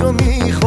تو می‌خوام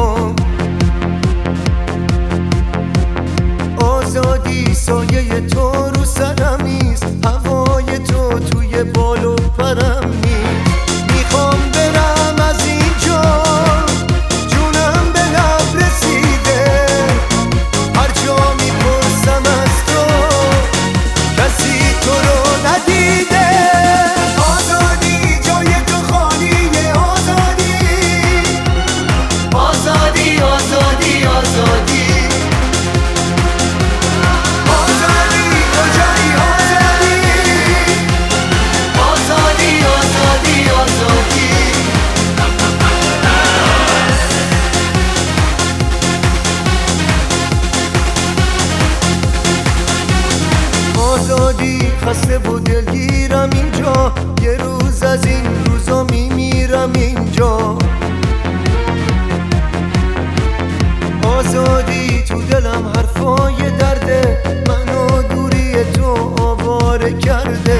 دلم حرفای درده. منو دوری تو آواره کرده.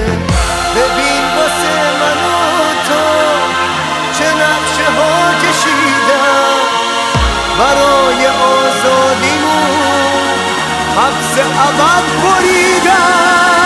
ببین واسه منو تو چه نقشه ها کشیدم. برای آزادیمون حبس عبد بریدم.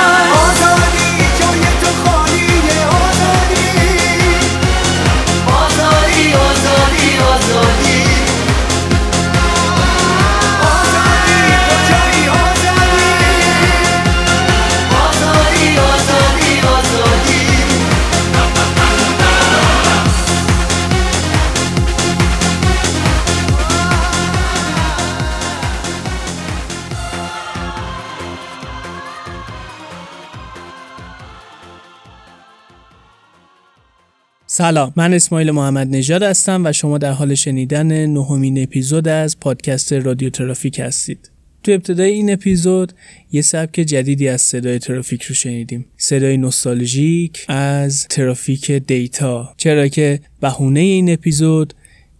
سلام من اسماعیل محمد نژاد هستم و شما در حال شنیدن نهمین اپیزود از پادکست رادیو ترافیک هستید. تو ابتدای این اپیزود یه سبک جدیدی از صدای ترافیک رو شنیدیم. صدای نوستالژیک از ترافیک دیتا. چرا که بهونه این اپیزود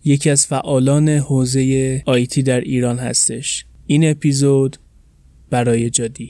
یکی از فعالان حوزه آیتی در ایران هستش. این اپیزود برای جادی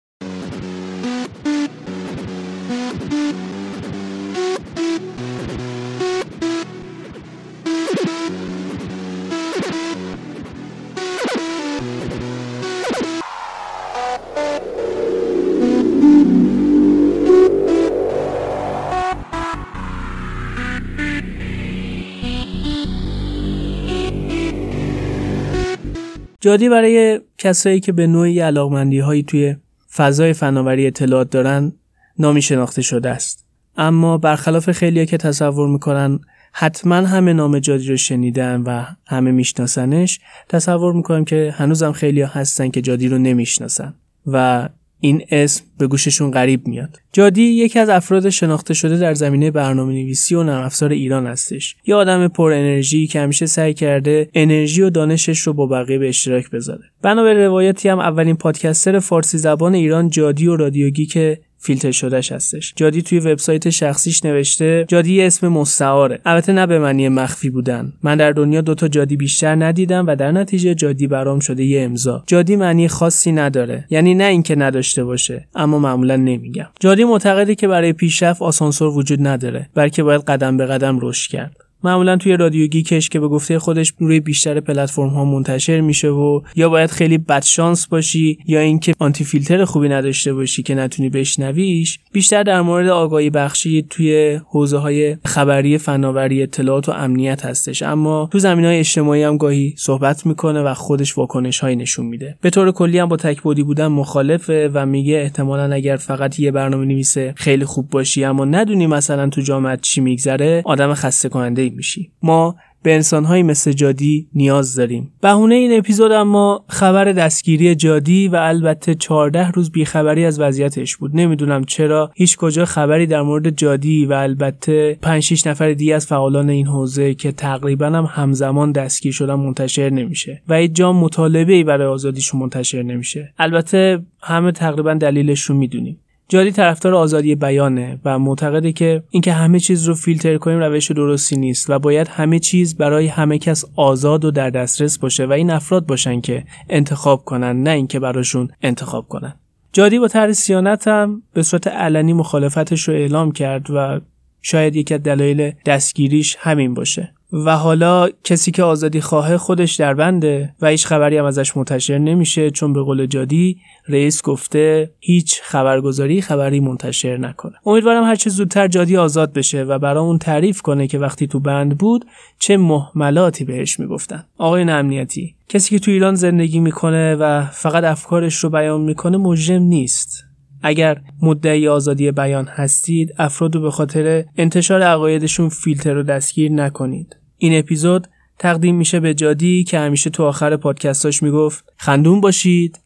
جادی برای کسایی که به نوعی علاقمندی هایی توی فضای فناوری اطلاعات دارن نامی شناخته شده است. اما برخلاف خیلیا که تصور می‌کنن حتما همه نام جادی رو شنیدن و همه میشناسنش تصور می‌کنم که هنوزم خیلیا هستن که جادی رو نمی‌شناسن. و این اسم به گوششون غریب میاد. جادی یکی از افراد شناخته شده در زمینه برنامه نویسی و نرم افزار ایران هستش. یه آدم پر انرژی که همیشه سعی کرده انرژی و دانشش رو با بقیه به اشتراک بذاره. بنا به روایتی هم اولین پادکستر فارسی زبان ایران جادی و رادیوگی که فیلتر شدهش هستش. جادی توی وبسایت شخصیش نوشته جادی اسم مستعاره. البته نه به معنی مخفی بودن. من در دنیا دوتا جادی بیشتر ندیدم و در نتیجه جادی برام شده یه امضا. جادی معنی خاصی نداره. یعنی نه اینکه نداشته باشه اما معمولا نمیگم. جادی معتقده که برای پیشرفت آسانسور وجود نداره بلکه باید قدم به قدم رشد کرد. معمولا توی رادیو گیکش که به گفته خودش روی بیشتر پلتفرم ها منتشر میشه و یا باید خیلی بدشانس باشی یا اینکه آنتی فیلتر خوبی نداشته باشی که نتونی بشنویش بیشتر در مورد آگاهی بخشی توی حوزه های خبری فناوری اطلاعات و امنیت هستش. اما تو زمین های اجتماعی هم گاهی صحبت می‌کنه و خودش واکنش های نشون میده. به طور کلی هم با تکبودی بودن مخالفه و میگه احتمالا اگر فقط یه برنامه نویسه خیلی خوب باشی اما ندونی مثلا تو جامعه چی میگذره آدم خسته کننده میشی. ما به انسانهایی مثل جادی نیاز داریم. بهونه این اپیزود اما خبر دستگیری جادی و البته 14 روز بیخبری از وضعیتش بود. نمی‌دونم چرا هیچ کجا خبری در مورد جادی و البته 5 6 نفر دیگه از فعالان این حوزه که تقریبا هم همزمان دستگیر شدن منتشر نمیشه و هیچ جا مطالبه ای برای آزادیشون منتشر نمیشه. البته همه تقریبا دلیلش رو می‌دونیم. جادی طرفدار آزادی بیانه و معتقده که اینکه همه چیز رو فیلتر کنیم روش درستی نیست و باید همه چیز برای همه کس آزاد و در دسترس باشه و این افراد باشن که انتخاب کنن نه اینکه براشون انتخاب کنن. جادی با طرح سیانت هم به صورت علنی مخالفتش رو اعلام کرد و شاید یکی از دلایل دستگیریش همین باشه. و حالا کسی که آزادی خواهه خودش در بنده و هیچ خبری هم ازش منتشر نمیشه چون به قول جادی رئیس گفته هیچ خبرگزاری خبری منتشر نکنه. امیدوارم هر چه زودتر جادی آزاد بشه و برامون تعریف کنه که وقتی تو بند بود چه محملاتی بهش می‌گفتن. آقای امنیتی کسی که تو ایران زندگی می‌کنه و فقط افکارش رو بیان می‌کنه مجرم نیست. اگر مدعی آزادی بیان هستید افراد رو به خاطر انتشار عقایدشون فیلتر و دستگیر نکنید. این اپیزود تقدیم میشه به جادی که همیشه تو آخر پادکستاش می‌گفت خندون باشید.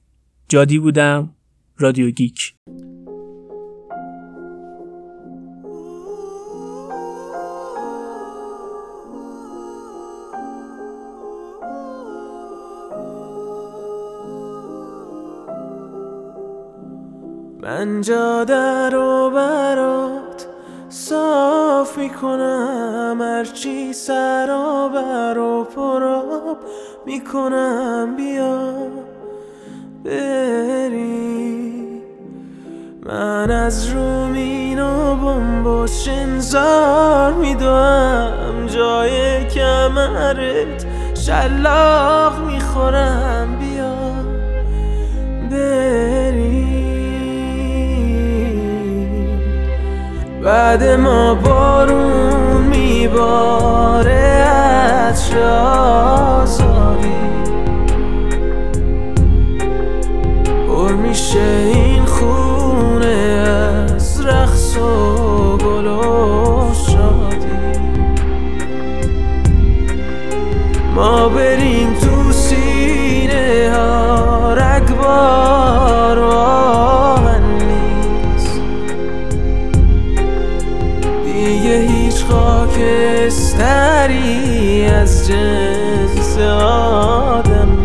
جادی بودم رادیو گیک. من جاده رو برات صاف می‌کنم هرچی سرابر و پراب می‌کنم. بیا بری. من از رومین و بمبوش انزار میدوم. جای کمرت شلاق می‌خورم. بعد ما بارون میباره از آزاری پر میشه هیچ خاکستری از جنس آدم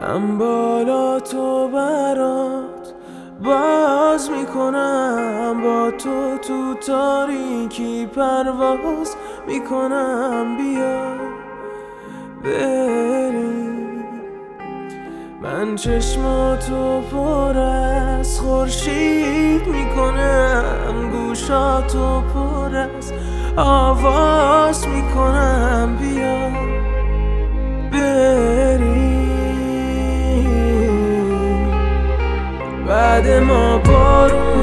من بالا تو برات باز می‌کنم. با تو تو تاریکی پرواز می‌کنم. بیا بریم. من چشماتو پر از خورشید می‌کنم. گوشاتو پر از آواز می‌کنم. ما بارون.